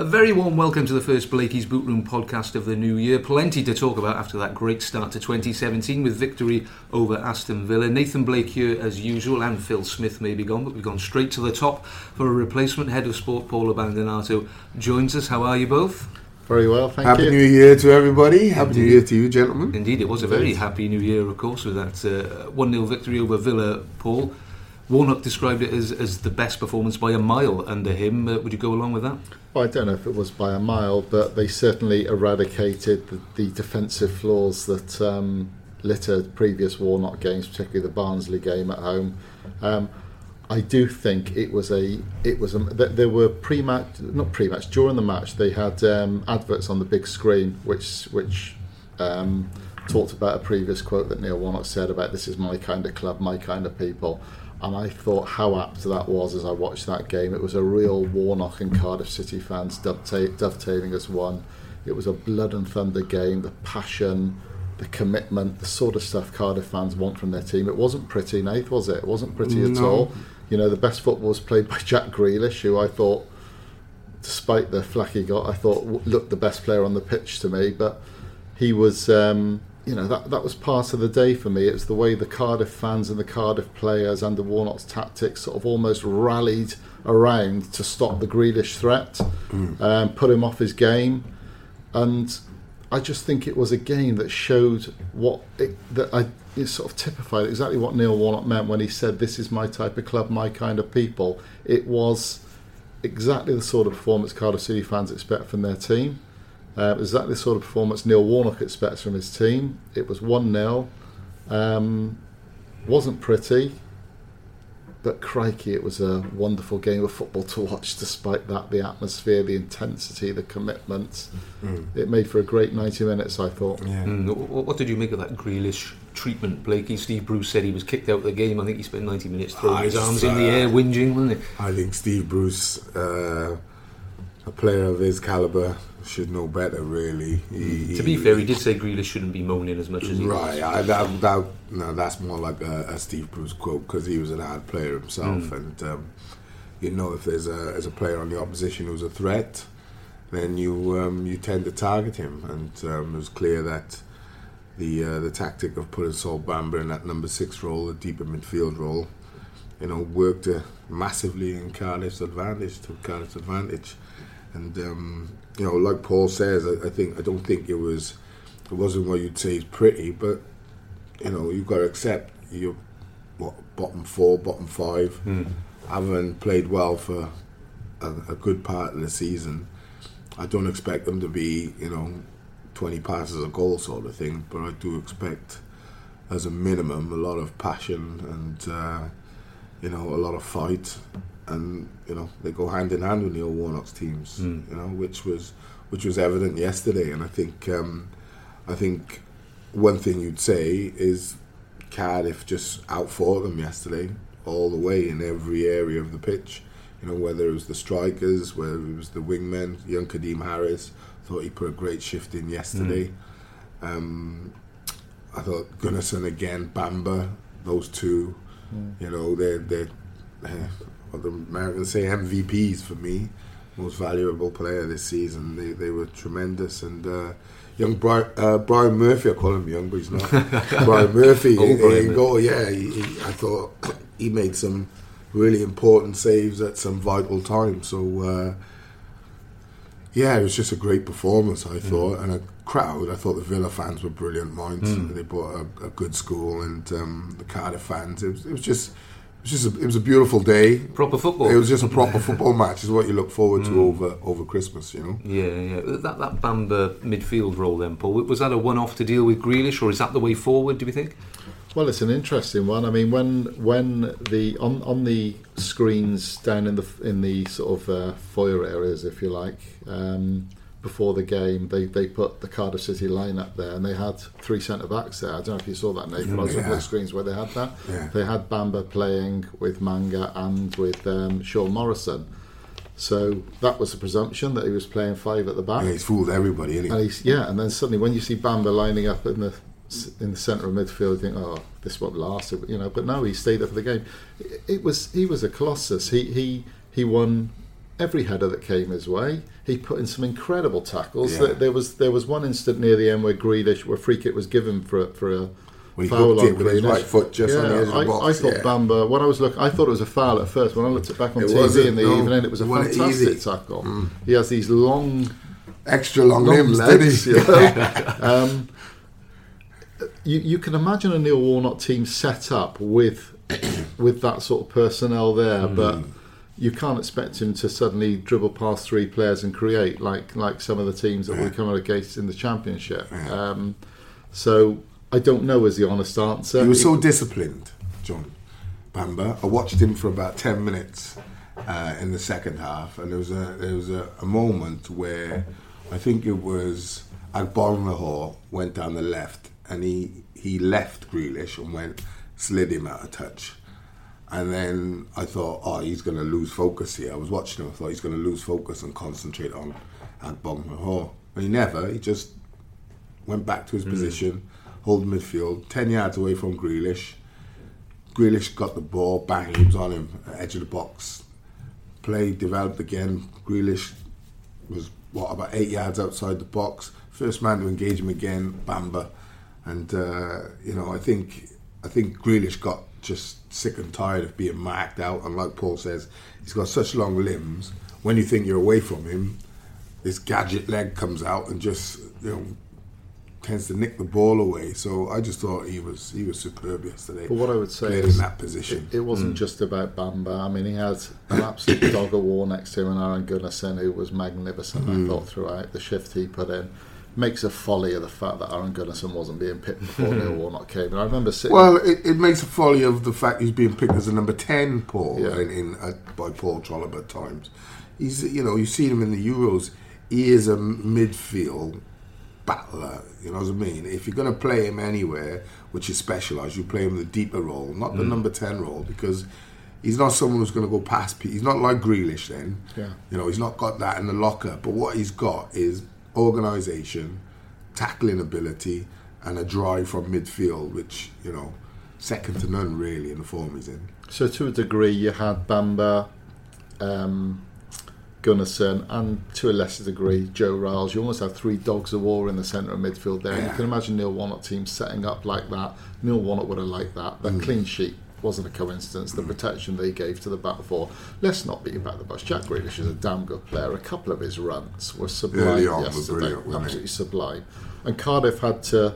A very warm welcome to the first Blakey's Boot Room podcast of the new year. Plenty to talk about after that great start to 2017 with victory over Aston Villa. Nathan Blake here as usual, and Phil Smith may be gone, but we've gone straight to the top for a replacement. Head of Sport, Paul Abbandonato, joins us. How are you both? Very well, thank happy you. Happy New Year to everybody. Happy New Year to you, gentlemen. Indeed, it was a very happy New Year, of course, with that 1 uh, 0 victory over Villa, Paul. Warnock described it as, as the best performance by a mile under him. Uh, would you go along with that? Well, I don't know if it was by a mile, but they certainly eradicated the, the defensive flaws that um, littered previous Warnock games, particularly the Barnsley game at home. Um, I do think it was a it was a there were pre-match not pre-match during the match they had um, adverts on the big screen which which um, talked about a previous quote that Neil Warnock said about this is my kind of club, my kind of people and I thought how apt that was as I watched that game. It was a real Warnock and Cardiff City fans dovetailing as one. It was a blood and thunder game, the passion, the commitment, the sort of stuff Cardiff fans want from their team. It wasn't pretty, Nath, was it? It wasn't pretty no. at all. You know, the best football was played by Jack Grealish, who I thought, despite the flack he got, I thought looked the best player on the pitch to me. But he was. Um, you know that that was part of the day for me. It's the way the Cardiff fans and the Cardiff players and the Warnock's tactics sort of almost rallied around to stop the Grealish threat, mm. um, put him off his game, and I just think it was a game that showed what it, that I it sort of typified exactly what Neil Warnock meant when he said, "This is my type of club, my kind of people." It was exactly the sort of performance Cardiff City fans expect from their team. Uh, exactly the sort of performance Neil Warnock expects from his team. It was 1 0. Um, wasn't pretty, but crikey, it was a wonderful game of football to watch despite that. The atmosphere, the intensity, the commitment. Mm. It made for a great 90 minutes, I thought. Yeah. Mm. What did you make of that Grealish treatment, Blakey? Steve Bruce said he was kicked out of the game. I think he spent 90 minutes throwing I his arms uh, in the air, whinging, wasn't he? I think Steve Bruce, uh, a player of his calibre, should know better, really. He, to be fair, he did say Grealish shouldn't be moaning as much as he right. I, that, that, no, that's more like a, a Steve Bruce quote because he was an hard player himself, mm. and um, you know if there's a as a player on the opposition who's a threat, then you um, you tend to target him, and um, it was clear that the uh, the tactic of putting Sol Bamba in that number six role, the deeper midfield role, you know, worked uh, massively in Cardiff's advantage to Cardiff's advantage, and um, you know, like Paul says, I, I, think I don't think it was it wasn't what you'd say is pretty, but you know, you've got to accept you're what, bottom four, bottom five, mm. having played well for a, a, good part of the season. I don't expect them to be, you know, twenty passes a goal sort of thing, but I do expect, as a minimum, a lot of passion and uh, you know a lot of fight and you know they go hand in hand with Neil Warnock's teams. Mm. You know, which was which was evident yesterday, and I think um, I think one thing you'd say is Cardiff just outfought them yesterday all the way in every area of the pitch. You know, whether it was the strikers, whether it was the wingmen, young Kadeem Harris, thought he put a great shift in yesterday. Mm. Um, I thought Gunnarsson again, Bamba, those two, mm. you know, they're, they're, uh, what the Americans say MVPs for me, most valuable player this season. They they were tremendous and. Uh, young Brian, uh, Brian Murphy, I call him young, but he's not. Brian Murphy, oh, he, he goal, yeah. He, he, I thought he made some really important saves at some vital times. So, uh, yeah, it was just a great performance, I thought, mm. and a crowd. I thought the Villa fans were brilliant minds. Mm. They brought a, a, good school, and um, the Cardiff fans. It was, it was just it was just a, it was a beautiful day. Proper football. It was just a proper football match. Is what you look forward to mm. over over Christmas. You know. Yeah, yeah. That that Bamba midfield role then, Paul. Was that a one-off to deal with Grealish, or is that the way forward? Do you think? Well, it's an interesting one. I mean, when when the on on the screens down in the in the sort of uh, foyer areas, if you like, um, before the game, they, they put the Cardiff City line up there, and they had three centre backs there. I don't know if you saw that, Nathan. I was at the screens where they had that. Yeah. They had Bamba playing with Manga and with um, Sean Morrison. So that was the presumption that he was playing five at the back. Yeah, he's fooled everybody, isn't he? And he's, yeah, and then suddenly when you see Bamba lining up in the in the centre of midfield, you think, oh, this won't last, you know. But no, he stayed there for the game. It was he was a colossus. He he he won every header that came his way. He put in some incredible tackles. Yeah. There, was there was one instant near the end where Grealish, where free kick was given for a, for a he foul on it right foot just on the edge of the box, I thought yeah. Bamba. When I was looking, I thought it was a foul at first. When I looked it back on It TV in the no. evening, it was a fantastic easy. Mm. tackle. He has these long Extra long, long limbs, legs. You, know? um, you you can imagine a Neil Warnock team set up with with that sort of personnel there, Hmm. but you can't expect him to suddenly dribble past three players and create like like some of the teams that we come out against in the championship. Um, so I don't know is the honest answer. He was so disciplined, John Bamba. I watched him for about ten minutes uh, in the second half, and there was a there was a, a moment where I think it was Agbonlahor went down the left, and he he left Grealish and went slid him out of touch. And then I thought, oh, he's going to lose focus here. I was watching him. I thought he's going to lose focus and concentrate on Agbonlahor. And he never. He just went back to his position, hold midfield, 10 yards away from Grealish. Grealish got the ball, bang, he was on him, edge of the box. Play developed again. Grealish was, what, about eight yards outside the box. First man to engage him again, Bamba. And, uh, you know, I think I think Grealish got just sick and tired of being marked out. And like Paul says, he's got such long limbs. When you think you're away from him, this gadget leg comes out and just, you know, tends to nick the ball away. So I just thought he was he was superb yesterday. But what I would say Played is in that position. It, it wasn't mm. just about Bamba. I mean, he had an absolute dog of war next to him, and Aron Gunnarsson, who was magnificent. I mm. thought throughout the shift he put in. Makes a folly of the fact that Aron Gunnarsson wasn't being picked before Neil Warnock came. And I remember sitting. Well, it, it makes a folly of the fact he's being picked as a number ten, Paul, Yeah. in, in uh, by Paul Trollope at times. He's, you know, you see him in the Euros. He is a midfield battler. You know what I mean? If you're going to play him anywhere, which is specialised, you play him the deeper role, not the number ten role, because he's not someone who's going to go past. pe- He's not like Grealish. Then, Yeah. you know, he's not got that in the locker. But what he's got is organisation, tackling ability, and a drive from midfield, which you know, second to none really in the form he's in. So to a degree, you had Bamba, um, Gunnarsson, and to a lesser degree, Joe Ralls. You almost have three dogs of war in the centre of midfield there. And You can imagine Neil Warnock team setting up like that. Neil Warnock would have liked that. That clean sheet wasn't a coincidence. The protection they gave to the back four. Let's not beat about the bush. Jack Grealish is a damn good player. A couple of his runs were sublime yesterday. weren't? Absolutely sublime. And Cardiff had to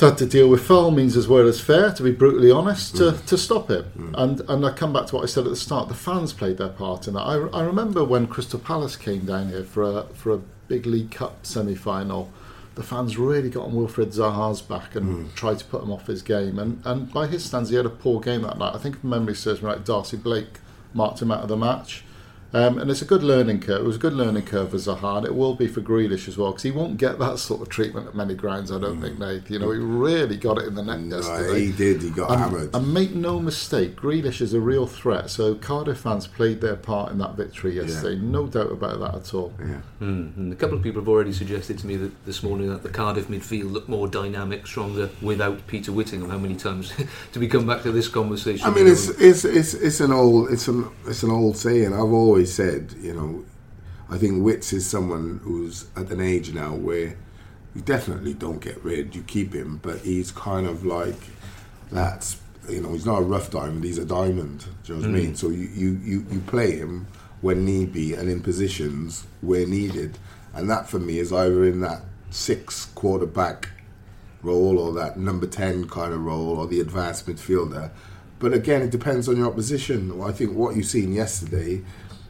had to deal with foul means as well as fair, to be brutally honest, to, to stop him. And and I come back to what I said at the start. The fans played their part in that. I, I remember when Crystal Palace came down here for a for a big League Cup semi final. The fans really got on Wilfried Zaha's back and hmm. tried to put him off his game. And and by his standards, he had a poor game that night. I think if memory serves me right, Darcy Blake marked him out of the match. Um, and it's a good learning curve. It was a good learning curve for Zaha, and it will be for Grealish as well, because he won't get that sort of treatment at many grounds, I don't think, Nate. You know, he really got it in the neck No, yesterday. he did. He got And, hammered. and make no mistake, Grealish is a real threat. So Cardiff fans played their part in that victory yesterday. No doubt about that at all. yeah. Mm. And a couple of people have already suggested to me that this morning that the Cardiff midfield looked more dynamic, stronger without Peter Whittingham. How many times do we come back to this conversation? I mean, it's it's it's it's an old it's an it's an old saying. I've always said, you know, I think Wits is someone who's at an age now where you definitely don't get rid. You keep him, but he's kind of like that's you know he's not a rough diamond. He's a diamond. Do you know what I mean? Mm. So you, you you you play him when need be and in positions where needed, and that for me is either in that six quarterback role or that number 10 kind of role or the advanced midfielder. But again, it depends on your opposition. I think what you've seen yesterday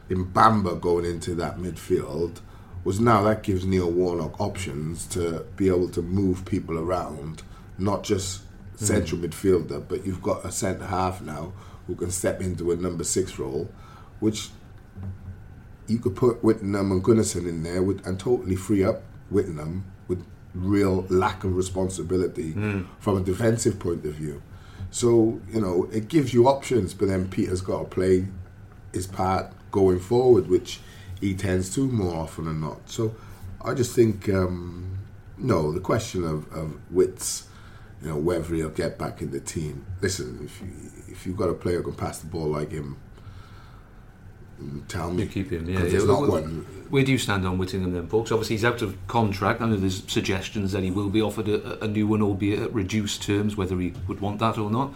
in Bamba going into that midfield was now that gives Neil Warnock options to be able to move people around, not just hmm. central midfielder, but you've got a centre half now who can step into a number six role, which you could put Whittingham and Gunnarsson in there with, and totally free up Whittingham with real lack of responsibility hmm. from a defensive point of view. So, you know, it gives you options, but then Peter's got to play his part going forward, which he tends to more often than not. So I just think, um, no, the question of, of wits, you know, whether he'll get back in the team. Listen, if, you, if you've got a player who can pass the ball like him, tell me. You keep him, yeah. yeah. There's not Where- one. Where do you stand on Whittingham then? 'Cause obviously he's out of contract. I know there's suggestions that he will be offered a, a new one, albeit at reduced terms, whether he would want that or not.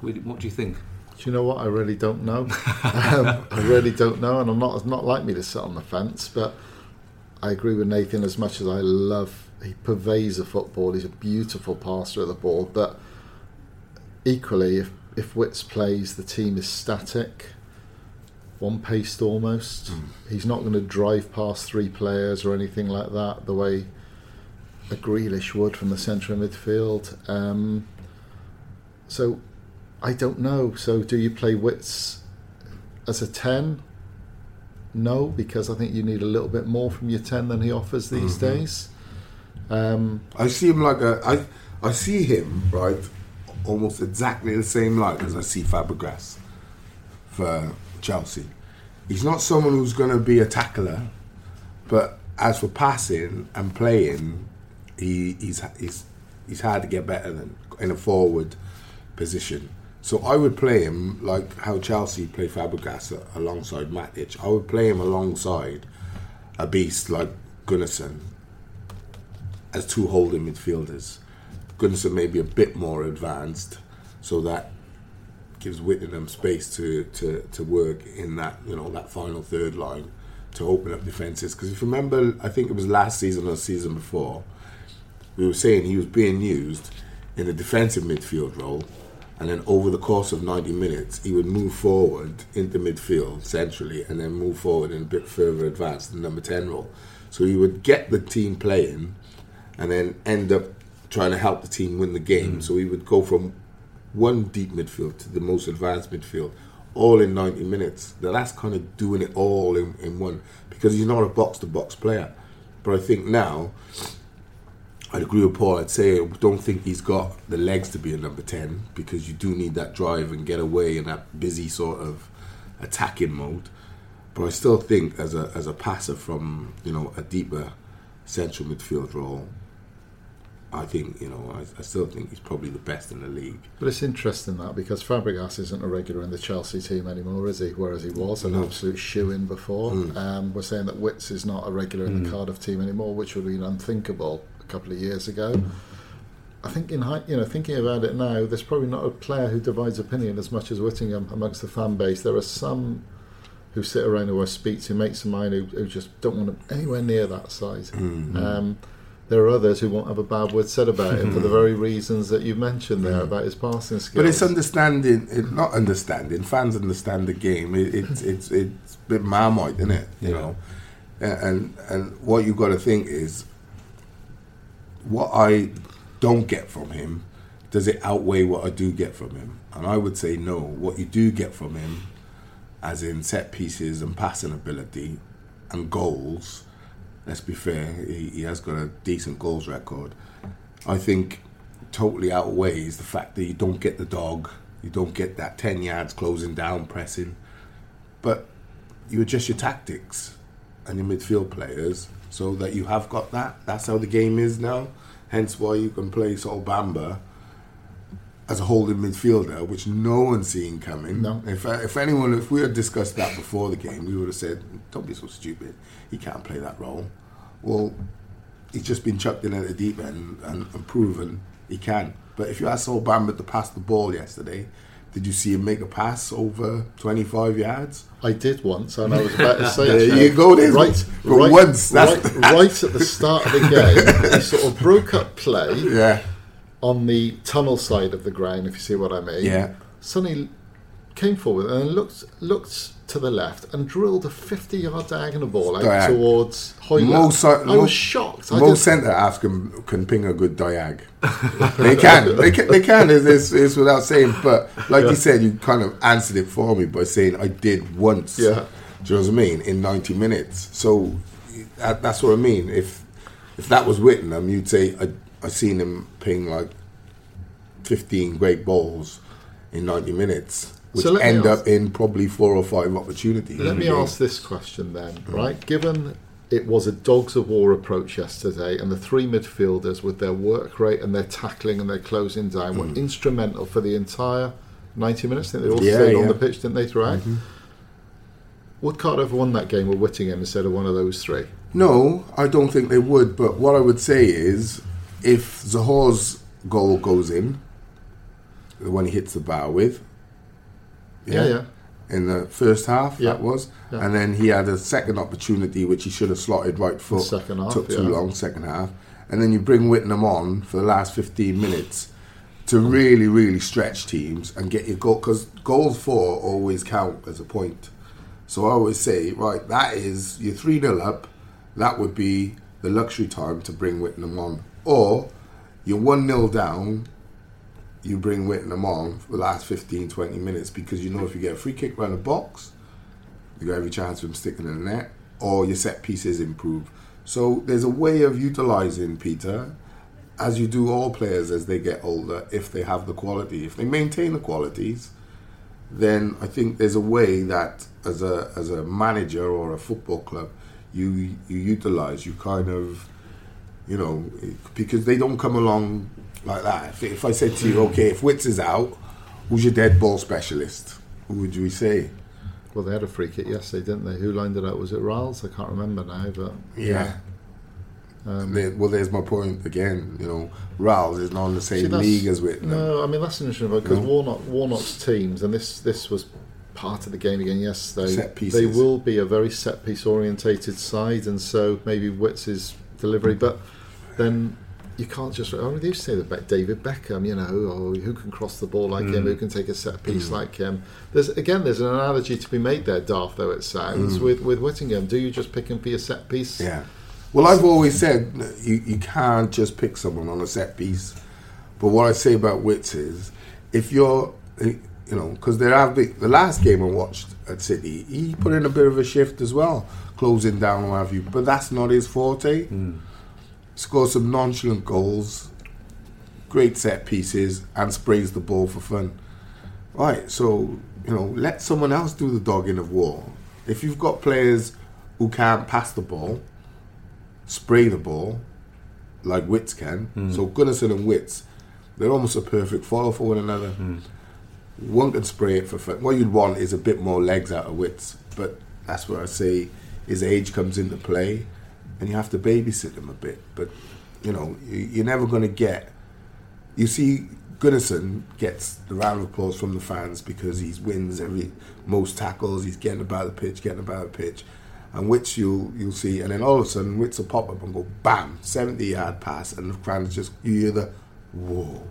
What do you think? Do you know what? I really don't know. um, I really don't know, and I'm not. It's not like me to sit on the fence, but I agree with Nathan. As much as I love, he pervades the football. He's a beautiful passer of the ball, but equally, if if Wits plays, the team is static, one paced almost. He's not going to drive past three players or anything like that the way a Grealish would from the centre of midfield. Um, so I don't know. So do you play Wits as a 10? No, because I think you need a little bit more from your 10 than he offers these days. Um, I see him like a. I, I see him, right, almost exactly the same light as I see Fabregas for Chelsea. He's not someone who's going to be a tackler, but as for passing and playing, he, he's, he's, he's hard to get better than in a forward position. So I would play him like how Chelsea play Fabregas alongside Matic. I would play him alongside a beast like Gunnarsson as two holding midfielders. Gunnarsson may be a bit more advanced, so that gives Whittingham space to, to, to work in that you know that final third line to open up defences. Because if you remember, I think it was last season or season before, we were saying he was being used in a defensive midfield role, and then over the course of 90 minutes, he would move forward into midfield centrally, and then move forward in a bit further advanced the number 10 role. So he would get the team playing, and then end up trying to help the team win the game. Mm. So he would go from one deep midfield to the most advanced midfield, all in 90 minutes. Now that's kind of doing it all in, in one because he's not a box to box player. But I think now, I'd agree with Paul. I'd say I don't think he's got the legs to be a number 10 because you do need that drive and get away in that busy sort of attacking mode. But I still think as a as a passer from you know a deeper central midfield role, I think you know I, I still think he's probably the best in the league. but it's interesting that because Fabregas isn't a regular in the Chelsea team anymore, is he? Whereas he was an No. absolute shoe in before. Um, we're saying that Wits is not a regular in the Cardiff team anymore, which would have been unthinkable couple of years ago. I think in you know thinking about it now, there's probably not a player who divides opinion as much as Whittingham amongst the fan base. There are some who sit around who I speak to, mates of mine who, who just don't want him anywhere near that side. Um, there are others who won't have a bad word said about him for the very reasons that you mentioned there about his passing skills. But it's understanding, it, not understanding. Fans understand the game. It, it's it's it's a bit marmite, isn't it? You Yeah. know, and and what you've got to think is, what I don't get from him, does it outweigh what I do get from him? And I would say no. What you do get from him, as in set pieces and passing ability, and goals. Let's be fair, he, he has got a decent goals record. I think totally outweighs the fact that you don't get the dog, you don't get that 10 yards closing down, pressing, but you adjust your tactics and your midfield players so that you have got that. That's how the game is now. Hence why you can play Sol Bamba as a holding midfielder, which no one's seeing coming. No. If, uh, if anyone, if we had discussed that before the game, we would have said, don't be so stupid. He can't play that role. Well, he's just been chucked in at the deep end and, and proven he can. But if you ask Sol Bamba to pass the ball yesterday, did you see him make a pass over 25 yards? I did once, and I was about to say, There uh, you go, there's right, right, once, that's- right, right at the start of the game, he sort of broke up play Yeah. on the tunnel side of the ground, if you see what I mean. Yeah. Suddenly came forward and looked looked to the left and drilled a 50 yard diagonal ball out Diag. towards Hoyland. Most, I was shocked. Just- centre halves can, can ping a good diag. they can. They can. They can. It's, it's, it's without saying. But like you said, you kind of answered it for me by saying I did once. Yeah. Do you know what I mean? In 90 minutes. So that, that's what I mean. If if that was Whittingham, you'd say I I seen him ping like 15 great balls in 90 minutes, which So end ask- up in probably four or five opportunities. Let me ask this question then, mm-hmm. right? Given it was a dogs of war approach yesterday, and the three midfielders with their work rate and their tackling and their closing down were mm. instrumental for the entire 90 minutes. I think they all Yeah, stayed on the pitch, didn't they, throughout? Would Cardiff have won that game with Whittingham instead of one of those three? No, I don't think they would. But what I would say is, if Zohore's goal goes in, the one he hits the bar with, Yeah, yeah. in the first half, Yeah. that was, Yeah. and then he had a second opportunity which he should have slotted right foot. Second half, took too long, second half, and then you bring Whittingham on for the last fifteen minutes to really, really stretch teams and get your goal because goals for always count as a point. So I always say, right, that is you're three 0 up. That would be the luxury time to bring Whittingham on, or you're one 0 down. You bring Whittingham on for the last 15, 20 minutes because you know if you get a free kick around the box, you got every chance of him sticking in the net, or your set pieces improve. So there's a way of utilising Peter, as you do all players as they get older, if they have the quality. If they maintain the qualities, then I think there's a way that as a as a manager or a football club, you you utilise, you kind of, you know, because they don't come along like that. If, if I said to you, okay, if Wits is out, who's your dead ball specialist? Who would we say? Well, they had a free kick yesterday, didn't they? Who lined it out? Was it Ralls? I can't remember now, but Yeah. Um, There- well, there's my point again. You know, Rouse is not in the same that's- league as Whittingham. No, I mean that's interesting because No. Warnock, Warnock's teams, and this this was part of the game again yesterday. They will be a very set piece orientated side, and so maybe Witz's delivery, but then. You can't just. I mean, they used to say that about David Beckham, you know, or who can cross the ball like Mm. him, who can take a set piece like him. There's again, there's an analogy to be made there, daft though it sounds, with with Whittingham. Do you just pick him for your set piece? Mm. Yeah. Well, I've always said you, you can't just pick someone on a set piece. But what I say about Wits is, if you're, you know, because there have been the last game I watched at City, he put in a bit of a shift as well, closing down what have you. But that's not his forte. Scores some nonchalant goals, great set pieces, and sprays the ball for fun. Right, so you know, let someone else do the dogging of war. If you've got players who can't pass the ball, spray the ball, like Wits can. Hmm. So Gunnarsson and Wits, they're almost a perfect follow for one another. Hmm. One can spray it for fun. What you'd want is a bit more legs out of Wits, but that's where I say his age comes into play, and you have to babysit them a bit. But you know, you- you're never going to get. You see, Gunnarsson gets the round of applause from the fans because he wins every most tackles. He's getting about the pitch, getting about the pitch, and Wits you'll you'll see, and then all of a sudden Wits will pop up and go bam, seventy yard pass, and the fans just you hear the whoa.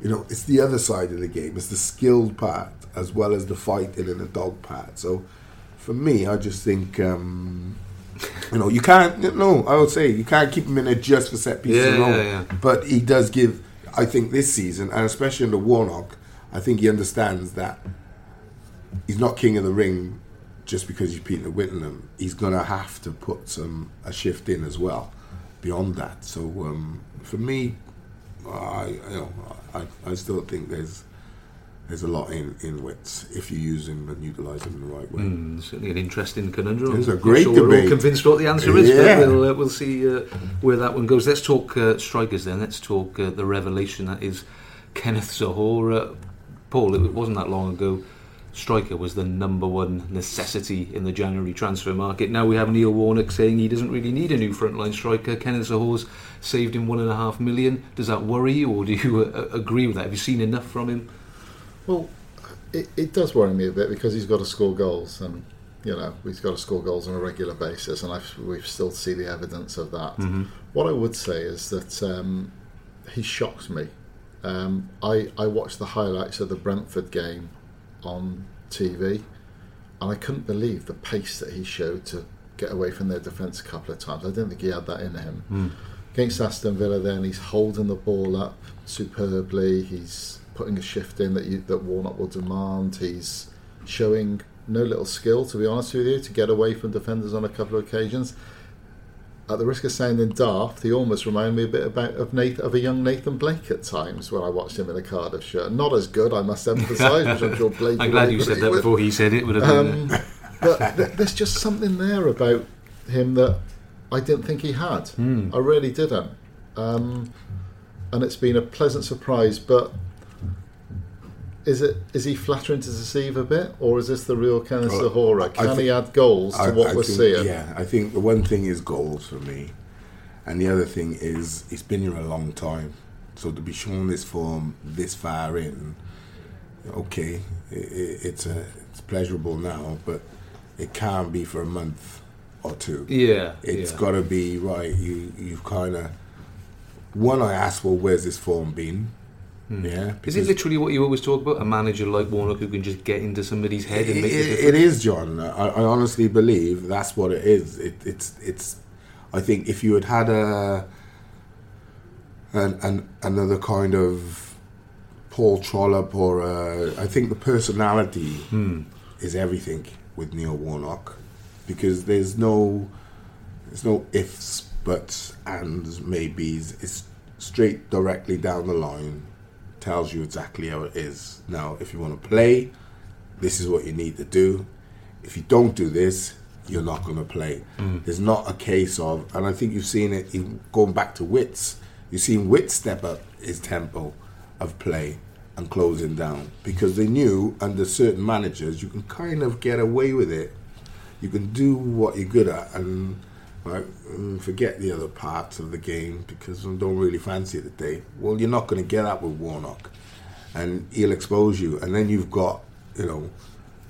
You know, it's the other side of the game. It's the skilled part as well as the fighting and the dog part. So, for me, I just think. Um, you know, you can't. No, I would say you can't keep him in there just for set pieces Yeah, alone. yeah, yeah. But he does give. I think this season, and especially under Warnock, I think he understands that he's not king of the ring just because he's Peter Whittingham. He's gonna have to put some a shift in as well. Beyond that, so um, for me, I you know I, I still think there's there's a lot in in Wits if you use them and utilise them in the right way. Mm, certainly an interesting conundrum. It's a I'm not great sure We're all convinced what the answer is, Yeah. but we'll, uh, we'll see uh, where that one goes. Let's talk uh, strikers then. Let's talk uh, the revelation that is Kenneth Zohore. Uh, Paul, it wasn't that long ago. Striker was the number one necessity in the January transfer market. Now we have Neil Warnock saying he doesn't really need a new frontline striker. Kenneth Zohore's saved him one and a half million. Does that worry you, or do you uh, agree with that? Have you seen enough from him? Well, it, it does worry me a bit because he's got to score goals, and you know he's got to score goals on a regular basis, and I've, we still see the evidence of that. What I would say is that um, he shocks me. Um, I I watched the highlights of the Brentford game on TV. and I couldn't believe the pace that he showed to get away from their defence a couple of times. I didn't think he had that in him. Mm. Against Aston Villa, then he's holding the ball up superbly. He's putting a shift in that you, that Warnock will demand. He's showing no little skill, to be honest with you, to get away from defenders on a couple of occasions. At the risk of sounding daft, he almost reminded me a bit about of Nathan, of a young Nathan Blake at times when I watched him in a Cardiff shirt. Not as good, I must emphasise, which I'm sure Blake. I'm glad you said that with. before he said it. Would have been. Um, but th- there's just something there about him that I didn't think he had. Mm. I really didn't. Um, and it's been a pleasant surprise. But is it is he flattering to deceive a bit, or is this the real Ken Well, Sahora? Can he add goals to I- what I we're think- seeing? Yeah, I think the one thing is goals for me, and the other thing is he's been here a long time. So to be shown this form this far in, okay, i i it's a it's pleasurable now, but it can't be for a month or two. yeah. It's yeah. got to be right. You you've kind of one. I asked, well, where's this form been? Hmm. Yeah, Is it literally what you always talk about? A manager like Warnock who can just get into somebody's head and make it, a it difference? John. I, I honestly believe that's what it is. It, it's it's. I think if you had had a an, an another kind of Paul Trollope or a, I think the personality Hmm. is everything with Neil Warnock because there's no there's no ifs, buts, ands, maybes. It's straight directly down the line. Tells you exactly how it is. Now, if you want to play, this is what you need to do. If you don't do this, you're not going to play. Mm. There's not a case of, and I think you've seen it in, going back to Wits. You've seen Wits step up his tempo of play and closing down because they knew under certain managers you can kind of get away with it. You can do what you're good at and mm, forget the other parts of the game because I don't really fancy it today. Well, you're not going to get that with Warnock, and he'll expose you. And then you've got, you know,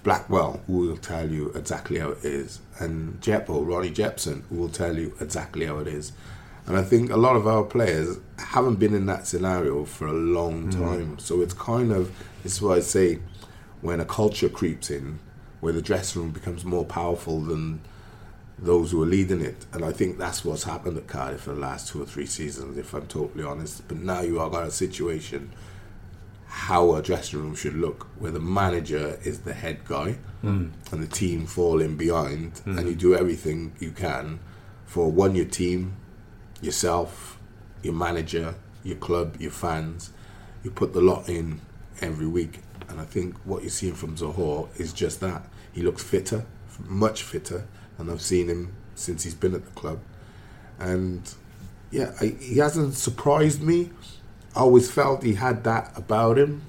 Blackwell who will tell you exactly how it is, and Jeppo, Ronnie Jepson, who will tell you exactly how it is. And I think a lot of our players haven't been in that scenario for a long time. So it's kind of, this is why I say, when a culture creeps in, where the dressing room becomes more powerful than those who are leading it. And I think that's what's happened at Cardiff for the last two or three seasons, if I'm totally honest. But now you are got a situation how a dressing room should look, where the manager is the head guy hmm. and the team fall in behind, hmm. and you do everything you can for one, your team, yourself, your manager, your club, your fans. You put the lot in every week. And I think what you're seeing from Zohore is just that. He looks fitter, much fitter, and I've seen him since he's been at the club. And yeah, I, he hasn't surprised me. I always felt he had that about him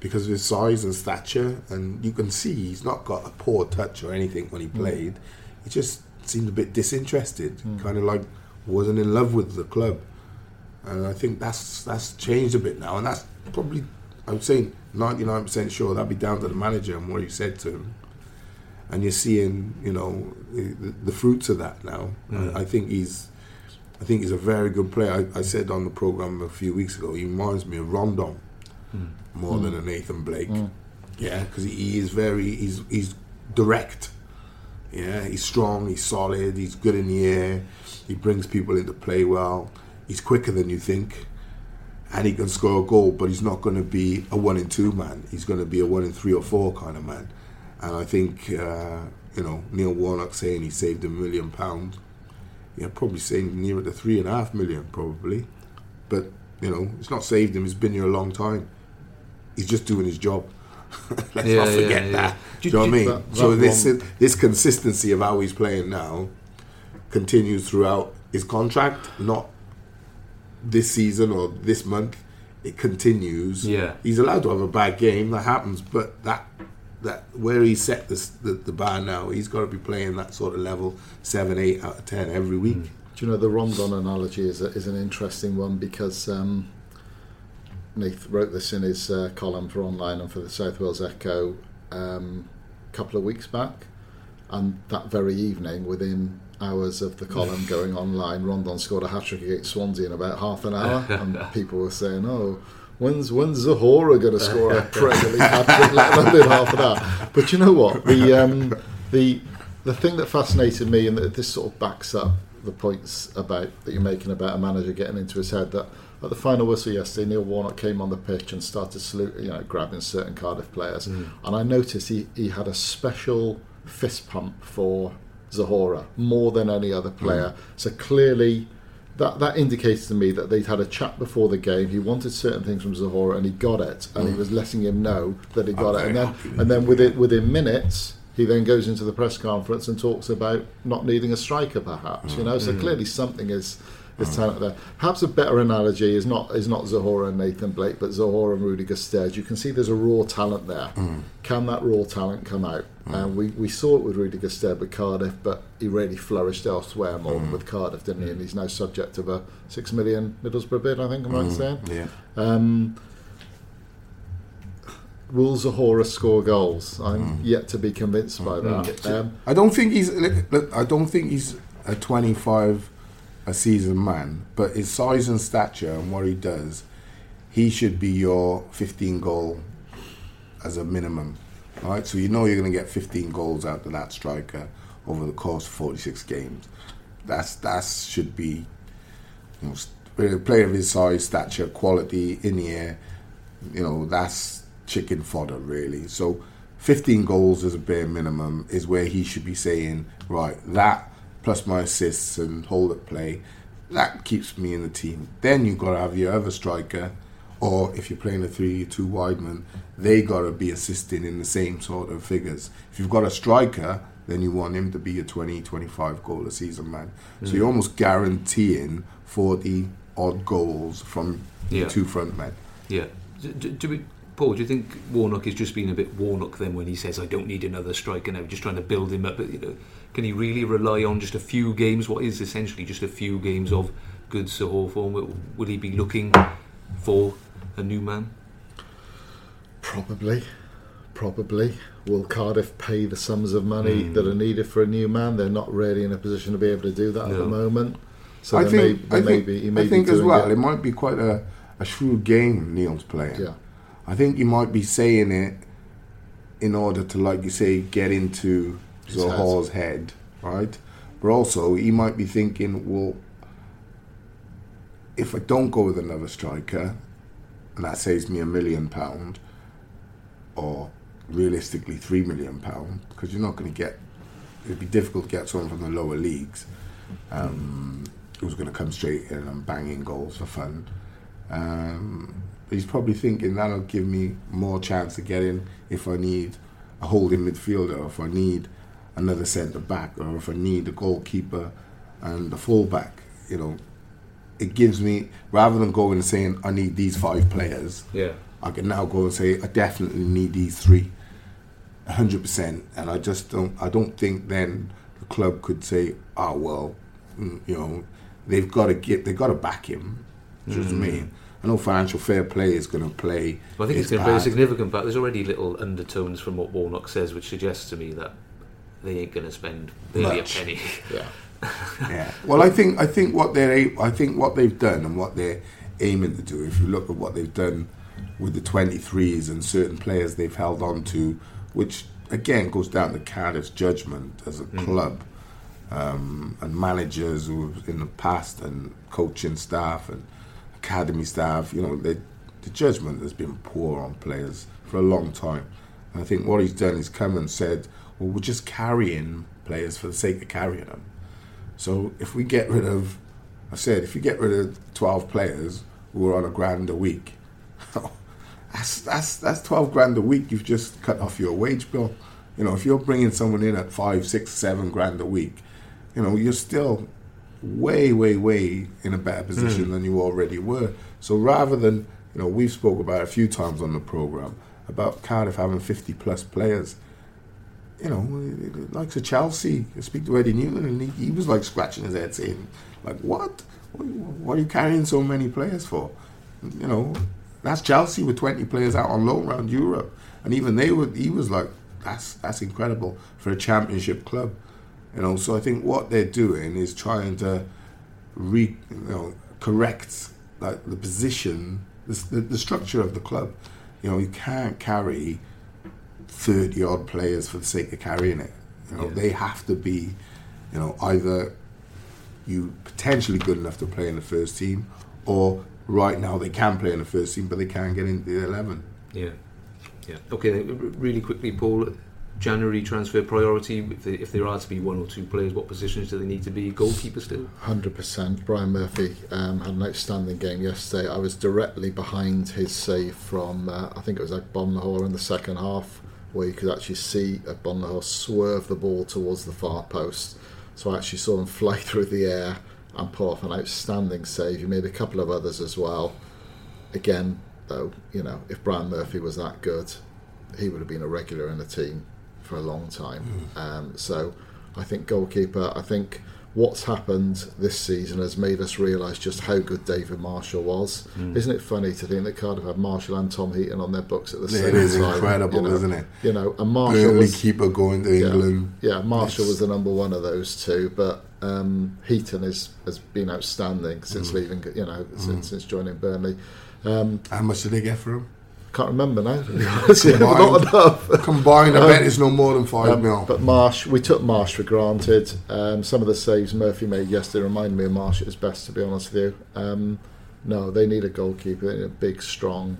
because of his size and stature, and you can see he's not got a poor touch or anything when he mm. played. He just seemed a bit disinterested, mm. kind of like wasn't in love with the club. And I think that's that's changed a bit now, and that's probably I would say ninety nine percent sure that'd be down to the manager and what he said to him. And you're seeing, you know, the, the fruits of that now. I, mm. I think he's, I think he's a very good player. I, I said on the program a few weeks ago, he reminds me of Rondon mm. more than mm. a Nathan Blake. Yeah, because he, he is very, he's he's direct. Yeah, he's strong, he's solid, he's good in the air, he brings people into play well, he's quicker than you think, and he can score a goal, but he's not going to be a one in two man. He's going to be a one in three or four kind of man. And I think, uh, you know, Neil Warnock saying he saved a million pounds, yeah, probably saying nearer to three and a half million, probably. But, you know, it's not saved him, he's been here a long time. He's just doing his job. Let's Yeah, not forget yeah. that. Do- Do, you know what I mean? That- so that this one- this consistency of how he's playing now continues throughout his contract, not this season or this month. It continues. Yeah. he's allowed to have a bad game. That happens, but that that where he set this, the the bar now, he's got to be playing that sort of level, seven, eight out of ten every week. Do you know the Rondon analogy is a, is an interesting one because um, Nath wrote this in his uh, column for online and for the South Wales Echo um, a couple of weeks back, and that very evening, within hours of the column going online, Rondon scored a hat trick against Swansea in about half an hour, and people were saying, "Oh, when's when's Zohore going to score a Premier League hat trick? Let alone do half of that. But you know what? The um, the the thing that fascinated me, and that this sort of backs up the points about that you're making about a manager getting into his head that at the final whistle yesterday, Neil Warnock came on the pitch and started salute, you know, grabbing certain Cardiff players, mm. and I noticed he, he had a special fist pump for Zohore more than any other player. Mm. So clearly, that that indicates to me that they'd had a chat before the game. He wanted certain things from Zohore, and he got it, and mm. he was letting him know that he got I'm it. And then and then within within minutes, he then goes into the press conference and talks about not needing a striker, perhaps. Mm. You know, so mm. clearly something is is mm. talent there. Perhaps a better analogy is not is not Zohore and Nathan Blake, but Zohore and Rudy Gestede. You can see there's a raw talent there. Mm. Can that raw talent come out? Mm. And we, we saw it with Rudy Gestede with Cardiff, but he really flourished elsewhere more than mm. with Cardiff, didn't he? And he's now subject of a six million Middlesbrough bid, I think I'm right mm. saying. Yeah. Um, will Zohore score goals? I'm mm. yet to be convinced by mm. that. Um, I don't think he's. I don't think he's a 25 a seasoned man, but his size and stature and what he does, he should be your 15 goal as a minimum. All right, so you know you're going to get 15 goals out of that striker over the course of 46 games. That's that should be, you know, a player of his size, stature, quality in the air. You know, that's chicken fodder, really. So 15 goals as a bare minimum is where he should be saying, right, that plus my assists and hold at play, that keeps me in the team. Then you've got to have your other striker, or if you're playing a 3 2 wide man, they got to be assisting in the same sort of figures. If you've got a striker, then you want him to be a 20, 25 goal a season man. Mm. So you're almost guaranteeing 40 odd goals from yeah. two front men. Yeah. Do, do we Paul, do you think Warnock is just being a bit Warnock then when he says, I don't need another striker now, just trying to build him up? But, you know, can he really rely on just a few games, what is essentially just a few games of good Zohore form? Will he be looking for a new man? Probably. Probably. Will Cardiff pay the sums of money mm. that are needed for a new man? They're not really in a position to be able to do that no. at the moment. So I think, may, I think, be, I think as well, it. it might be quite a, a shrewd game Neil's playing. Yeah I think you might be saying it in order to, like you say, get into Zohore's head, right? But also, he might be thinking, well, if I don't go with another striker, and that saves me a million pound, or realistically three million pound, because you're not going to get. It'd be difficult to get someone from the lower leagues um, who's going to come straight in and banging goals for fun. Um, he's probably thinking that'll give me more chance to get in if I need a holding midfielder, if I need another centre back, or if I need a goalkeeper and a fullback. You know, it gives me rather than going and saying I need these five players. Yeah, I can now go and say I definitely need these three, hundred percent. And I just don't. I don't think then the club could say, oh well, mm, you know, they've got to get, they've got to back him. Do you mm. what I mean? I know financial fair play is going to play. Well, I think it's going to play a significant part. There's already little undertones from what Warnock says, which suggests to me that they ain't going to spend barely Much. a penny. Yeah. yeah. Well, I think I think what they're I think what they've done and what they're aiming to do. If you look at what they've done with the 23s and certain players they've held on to, which again goes down to Cardiff's judgment as a mm. club um, and managers who in the past and coaching staff and academy staff, you know, the judgment has been poor on players for a long time. And I think what he's done is come and said, well, we're just carrying players for the sake of carrying them. So if we get rid of, I said, if you get rid of 12 players who are on a grand a week, that's, that's, that's 12 grand a week you've just cut off your wage bill. You know, if you're bringing someone in at five, six, seven grand a week, you know, you're still way, way, way in a better position mm. than you already were. So rather than, you know, we've spoke about a few times on the program about Cardiff having 50 plus players. You know, like to Chelsea, speak to Eddie Newton, and he, he, was like scratching his head saying, like, what? What are you carrying so many players for? You know, that's Chelsea with 20 players out on loan around Europe. And even they were, he was like, that's, that's incredible for a championship club. You know, so I think what they're doing is trying to re, you know, correct like the position the, the structure of the club. You know, you can't carry thirty odd players for the sake of carrying it. You know, Yeah. they have to be, you know, either you potentially good enough to play in the first team, or right now they can play in the first team, but they can't get into the eleven. Yeah, yeah. Okay, really quickly, Paul. January transfer priority. If, they, if there are to be one or two players, what positions do they need to be? Goalkeeper still. Hundred percent. Brian Murphy um, had an outstanding game yesterday. I was directly behind his save from uh, I think it was like Bonhor in the second half, where you could actually see Agbonlahor swerve the ball towards the far post. So I actually saw him fly through the air and pull off an outstanding save. He made a couple of others as well. Again, though, you know, if Brian Murphy was that good, he would have been a regular in the team for a long time. Um, so I think goalkeeper, I think what's happened this season has made us realise just how good David Marshall was. Isn't it funny to think that Cardiff had Marshall and Tom Heaton on their books at the It same is time? incredible, you know? isn't it? You know, and Marshall Burnley was keeper going to England. yeah, Marshall It's- was the number one of those two, but um, Heaton is, has been outstanding since Mm. leaving. You know, since, since joining Burnley. Um, How much did they get for him? Can't remember now. to be honest. Yeah, not Combined. enough. Combined, I bet it's no more than five Um, mil. but Marsh, we took Marsh for granted. Um, some of the saves Murphy made yesterday remind me of Marsh at his best, to be honest with you. Um, no, they need a goalkeeper, they need a big, strong.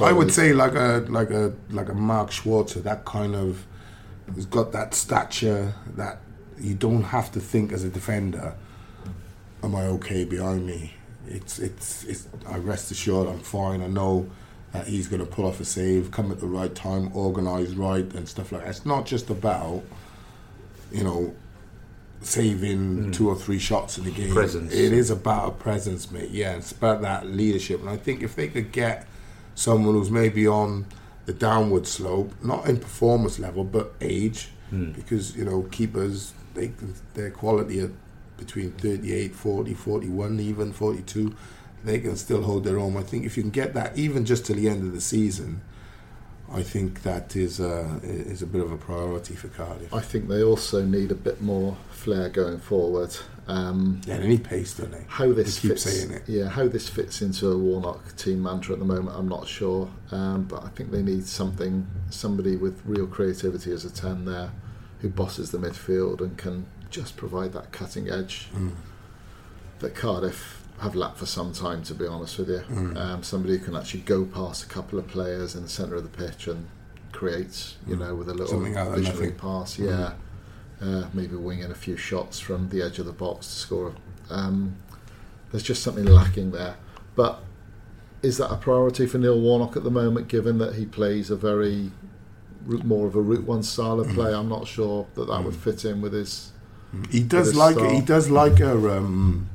I would say like a like a like a Mark Schwarzer, that kind of He's got that stature that you don't have to think as a defender. Am I okay behind me? It's it's it's. I rest assured I'm fine. I know that he's going to pull off a save, come at the right time, organise right, and stuff like that. It's not just about you know saving hmm. two or three shots in the game. Presence. It is about a presence, mate. Yeah, it's about that leadership, and I think if they could get someone who's maybe on the downward slope, not in performance level, but age, hmm. because you know keepers they their quality at between 38, 40, 41, even 42, they can still hold their own. I think if you can get that even just to the end of the season, I think that is a, is a bit of a priority for Cardiff. I think they also need a bit more flair going forward. Um, Yeah, they need pace, don't they? how this They keep fits, saying it. yeah, how this fits into a Warnock team mantra at the moment, I'm not sure. Um, but I think they need something, somebody with real creativity as a ten there, who bosses the midfield and can just provide that cutting edge Mm. that Cardiff have lacked for some time. To be honest with you, Mm. um, somebody who can actually go past a couple of players in the centre of the pitch and create, you know, with a little Mm. Something out of visionary pass. Mm. Yeah, uh, maybe wing in a few shots from the edge of the box to score. Um, there's just something lacking there. But is that a priority for Neil Warnock at the moment, given that he plays a very more of a route one style of play? I'm not sure that that would fit in with his. He does like style. he does like a um,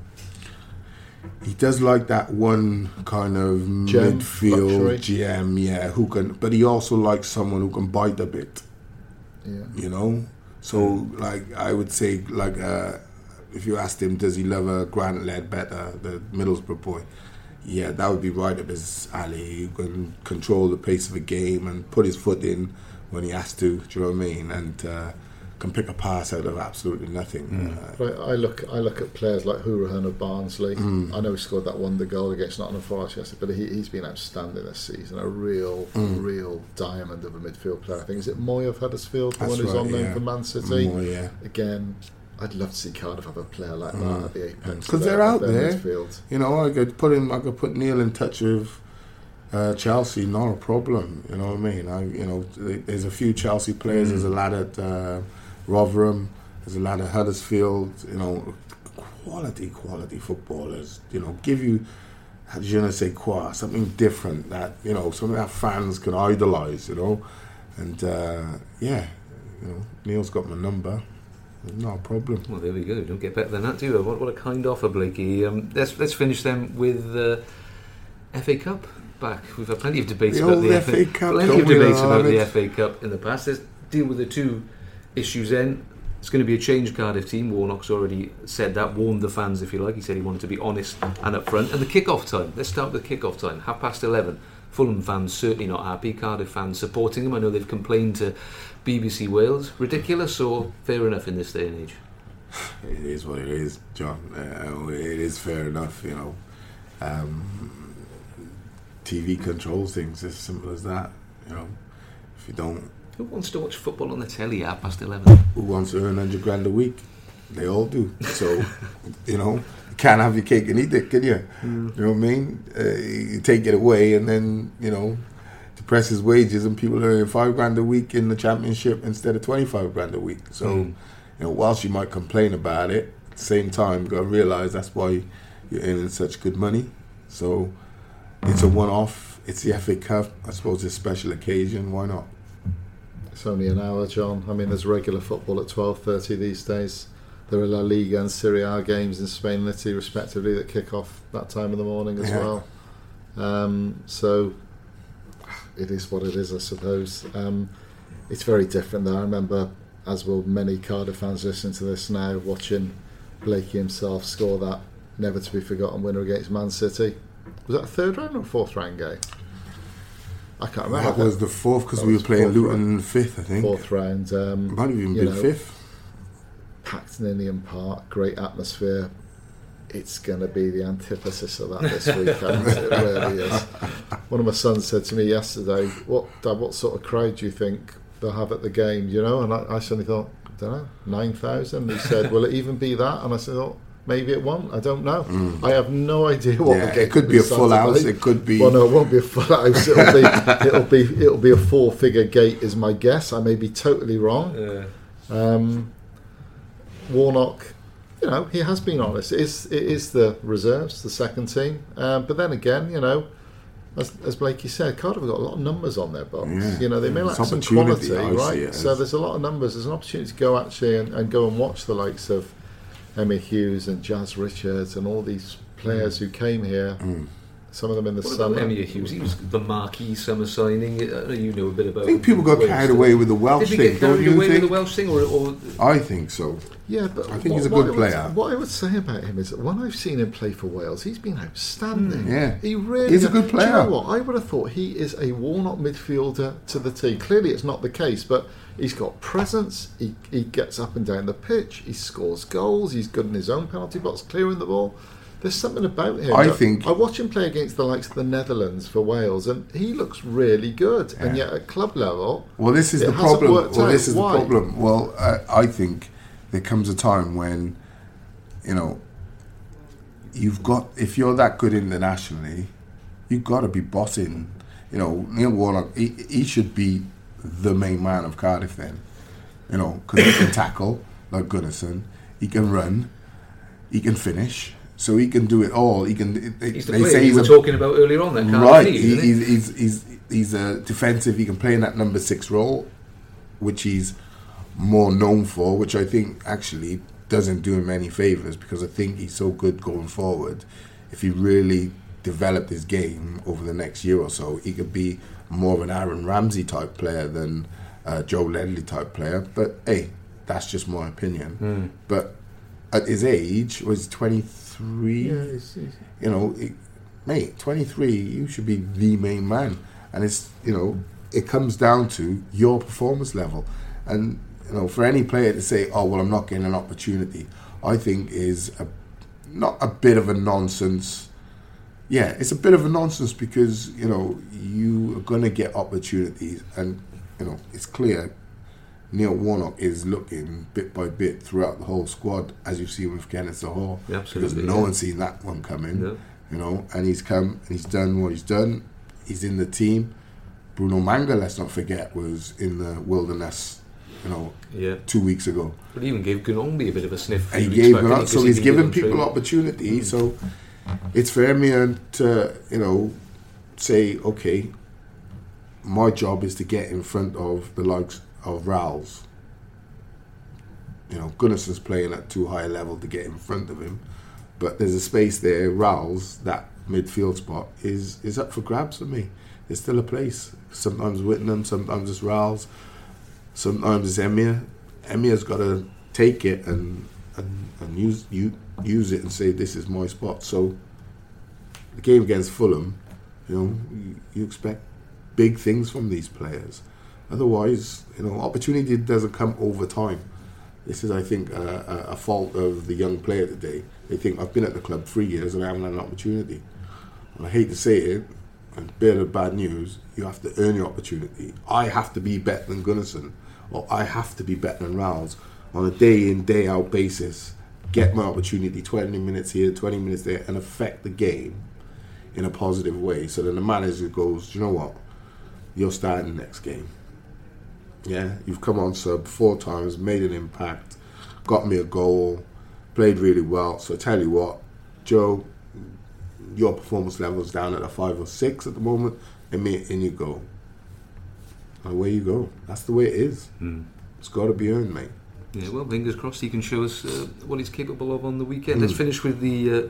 he does like that one kind of Gem, midfield luxury. GM, yeah, who can. But he also likes someone who can bite a bit, Yeah. you know. So like I would say like uh, if you asked him, does he love a Grant Leadbitter, the Middlesbrough boy? Yeah, that would be right up his alley. He can control the pace of a game and put his foot in when he has to. Do you know what I mean? And uh, can pick a pass out of absolutely nothing. Uh, But I, I look, I look at players like Hourihane of Barnsley. Mm. I know he scored that wonder goal against Nottingham Forest yesterday, but he, he's been outstanding this season. A real, Mm. real diamond of a midfield player. I think is it Mooy of Huddersfield, the That's one who's right, on loan yeah. for Man City. Mooy, yeah. Again, I'd love to see Cardiff have a player like that at the apex. 'Cause because they're out there. Midfield. You know, I could put him. I could put Neil in touch with uh, Chelsea. Not a problem. You know what I mean? I, you know, there's a few Chelsea players. There's a lad at uh, Rotherham. There's a lad at Huddersfield. You know, quality, quality footballers. You know, give you je ne sais quoi, something different that you know, something that fans can idolise. You know, and uh, yeah, you know, Neil's got my number. No problem. Well, there we go. Don't get better than that, do you? What, what a kind offer, Blakey. Um, let's let's finish then with uh, FA Cup. Back, we've had plenty of debates The about the FA Cup, Plenty of debates about the FA Cup in the past. Let's deal with the two issues then. It's going to be a change Cardiff team. Warnock's already said that, warned the fans, if you like. He said he wanted to be honest and upfront. And the kick-off time. Let's start with the kick-off time. Half past eleven. Fulham fans certainly not happy. Cardiff fans supporting them. I know they've complained to BBC Wales. Ridiculous or fair enough in this day and age? It is what it is, John. Uh, it is fair enough, you know. Um, TV controls things. As simple as that. You know, if you don't, Who wants to watch football on the telly at past 11? who wants to earn hundred grand a week? They all do. So, you know, you can't have your cake and eat it, can you? You know what I mean? Uh, you take it away, and then you know, depress his wages, and people earning five grand a week in the championship instead of twenty five grand a week. So, Mm. you know, whilst you might complain about it, at the same time, you got to realize that's why you're earning such good money. So, it's a one off. It's the FA Cup. I suppose it's a special occasion. Why not? It's only an hour, John. I mean, there's regular football at 12.30 these days. There are La Liga and Serie A games in Spain and Italy, respectively, that kick off that time of the morning as Yeah. well. Um, so it is what it is, I suppose. Um, it's very different, though. I remember, as will many Cardiff fans listening to this now, watching Blakey himself score that never to be forgotten winner against Man City. Was that a third round or fourth round game? I can't remember. That was the fourth because we were playing Luton fifth, I think. fourth round. Um, Might have even been know, fifth. packed Ninian Park, great atmosphere. It's going to be the antithesis of that this weekend. it really is. One of my sons said to me yesterday, "What, Dad? What sort of crowd do you think they'll have at the game?" You know, and I, I suddenly thought, "I don't know, nine thousand. He said, "Will it even be that?" And I said, "Oh, maybe it won't. I don't know. I have no idea what Mm. Yeah, it could be a full house, it could be- Well, no, it won't be a full house. It'll be, it'll be, it'll be a four-figure gate, is my guess. I may be totally wrong. Uh, Um, Warnock, you know, he has been honest. It is, it is the reserves, the second team. Um, but then again, you know, as, as Blakey said, Cardiff have got a lot of numbers on their box. Yeah. You know, they may lack some quality, right? So there's a lot of numbers. There's an opportunity to go actually and, and go and watch the likes of Emyr Huws and Jazz Richards and all these players who came here. Mm. Some of them in the what summer. about Emyr Huws? He was the marquee summer signing. Uh, you know a bit about I think people got carried away with the Welsh thing. Did we thing, get carried you away with the Welsh thing, or, or I think so. Yeah, but I think what, he's a what good I would- player. what I would say about him is that when I've seen him play for Wales, he's been outstanding. Mm, yeah. he really. He's a good Do you know player. what? I would have thought he is a Warnock midfielder to the T. Clearly, it's not the case, but he's got presence. He, he gets up and down the pitch. He scores goals. He's good in his own penalty box, clearing the ball. There's something about him. I think- I watch him play against the likes of the Netherlands for Wales, and he looks really good. And yet at club level, Well, this is the problem. Well, out. this is Why? the problem. Well, uh, I think there comes a time when, you know, you've got if you're that good internationally, you've got to be bossing. You know, Neil Warnock, he, he should be the main man of Cardiff then. You know, because he can tackle like Gunnarsson, he can run, he can finish, so he can do it all. He can. They, he's the they say he's were a talking about earlier on. That right. he? he's, he's, he's, he's a defensive. He can play in that number six role, which he's more known for, which I think actually doesn't do him any favors because I think he's so good going forward. If he really developed his game over the next year or so, he could be more of an Aaron Ramsey type player than uh, Joe Ledley type player. But hey, that's just my opinion. But at his age, was twenty three yeah, he's, he's, you know, it, mate, 23, you should be the main man. And it's, you know, it comes down to your performance level. And, you know, for any player to say, oh, well, I'm not getting an opportunity, I think is a, not a bit of a nonsense. Yeah, it's a bit of a nonsense because, you know, you are going to get opportunities. And, you know, it's clear Neil Warnock is looking bit by bit throughout the whole squad, as you've seen with Kenneth Zohore. Yeah, Because no yeah. one's seen that one coming. No. You know, and he's come and he's done what he's done. He's in the team. Bruno Manga, let's not forget, was in the wilderness, you know, Yeah, two weeks ago. but he even gave Gunongby a bit of a sniff. he gave back, him didn't out, he? so he's giving given people training. opportunity. So it's for me to, you know, say, okay, my job is to get in front of the likes of Ralls. You know, Gunnarsson's playing at too high a level to get in front of him, but there's a space there. Ralls, that midfield spot, is is up for grabs for me. There's still a place. Sometimes Whittingham, sometimes it's Ralls, sometimes it's Emyr. Emyr's got to take it and and, and use you use it and say this is my spot. So the game against Fulham, you know, you, expect big things from these players. Otherwise, you know, opportunity doesn't come over time. This is, I think, a, a, a fault of the young player today. They think I've been at the club three years and I haven't had an opportunity. And I hate to say it, and bear the bad news, you have to earn your opportunity. I have to be better than Gunnarsson, or I have to be better than Ralls on a day in, day out basis. Get my opportunity 20 minutes here, 20 minutes there, and affect the game in a positive way. So then the manager goes, Do you know what? You're starting the next game. Yeah, you've come on sub four times, made an impact, got me a goal, played really well. So I tell you what, Joe, your performance level's down at a five or six at the moment, and me and you go. And away you go. That's the way it is. Mm. It's got to be earned, mate. Yeah, well, fingers crossed he can show us uh, what he's capable of on the weekend. Let's finish with the uh,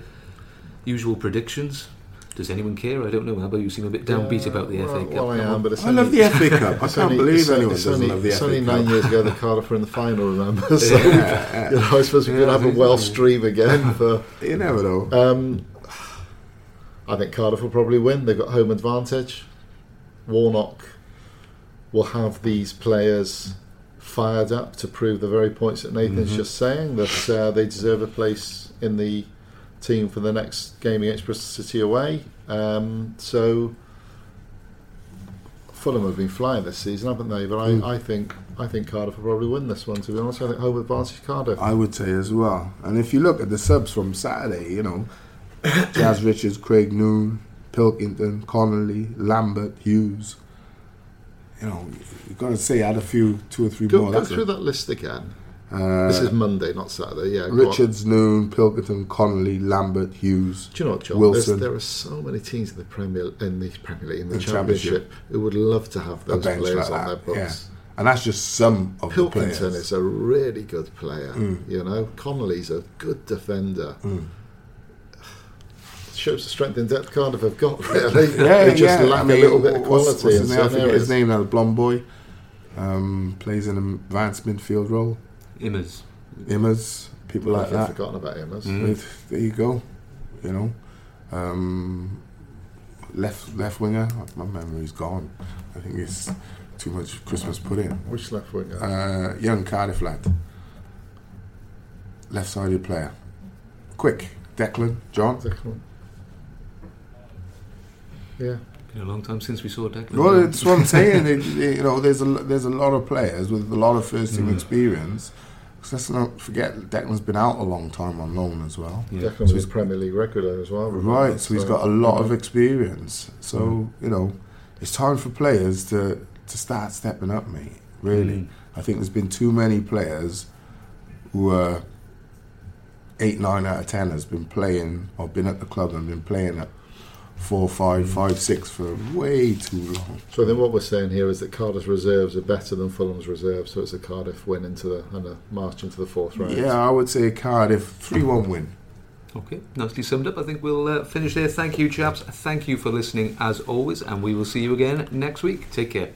usual predictions. Does anyone care? I don't know. How about you? Seem a bit downbeat about the well, FA Cup. Well, I am, but it's I love the FA Cup. I can't only- believe it's anyone it's doesn't only, love the It's FA only Cup. nine years ago that Cardiff were in the final, remember? So, Yeah, you know, I suppose we could Yeah, have a think Welsh so. dream again for You never know. Um, I think Cardiff will probably win. They've got home advantage. Warnock will have these players fired up to prove the very points that Nathan's just saying that uh, they deserve a place in the team for the next game against Bristol City away. Um, so Fulham have been flying this season, haven't they? But I, I think I think Cardiff will probably win this one. To be honest, I think home advantage Cardiff. I would say as well. And if you look at the subs from Saturday, you know, Jazz Richards, Craig Noone, Pilkington, Connolly, Lambert, Huws. You know, you've got to say add a few, two or three Go, more. go through it. that list again. Uh, This is Monday, not Saturday. Yeah. Richards, Noone, Pilkington, Connolly, Lambert, Huws. Do you know what, John? Wilson. There are so many teams in the Premier in the Premier League in the The Championship, Championship. who would love to have those players like on their books. Yeah. And that's just some of the Pilkington players. is a really good player. Mm. You know, Connolly's a good defender. Shows the strength and depth Cardiff have got. Really, Yeah, they just yeah. lack I mean, a little bit of quality what's in his name? I certain forget his name now. The blonde boy um, plays in an advanced midfield role. Immers. Immers, people like I've that. forgotten about him. That's- Mm. With- there you go. You know, um, left left winger. My memory's gone. I think it's too much Christmas pudding. Which left winger? Uh, young Cardiff lad, left-sided player, quick. Declan, John. Declan. Yeah, Been a long time since we saw Declan. Well, that's what I'm saying. It- it- you know, there's a there's a lot of players with a lot of first team Mm. experience. 'Cause let's not forget Declan's been out a long time on loan as well. Yeah. Declan So was he's- Premier League regular as well. remember? Right, so he's got a lot of experience. So you know, it's time for players to to start stepping up, mate. Really, Mm. I think there's been too many players who are eight, nine out of ten has been playing or been at the club and been playing at four, five, five, six for way too long. So then what we're saying here is that Cardiff's reserves are better than Fulham's reserves, so it's a Cardiff win into the and a march into the fourth round. Yeah, I would say Cardiff three-one win. Okay, nicely summed up. I think we'll uh, finish there. Thank you, chaps. Thank you for listening as always, and we will see you again next week. Take care.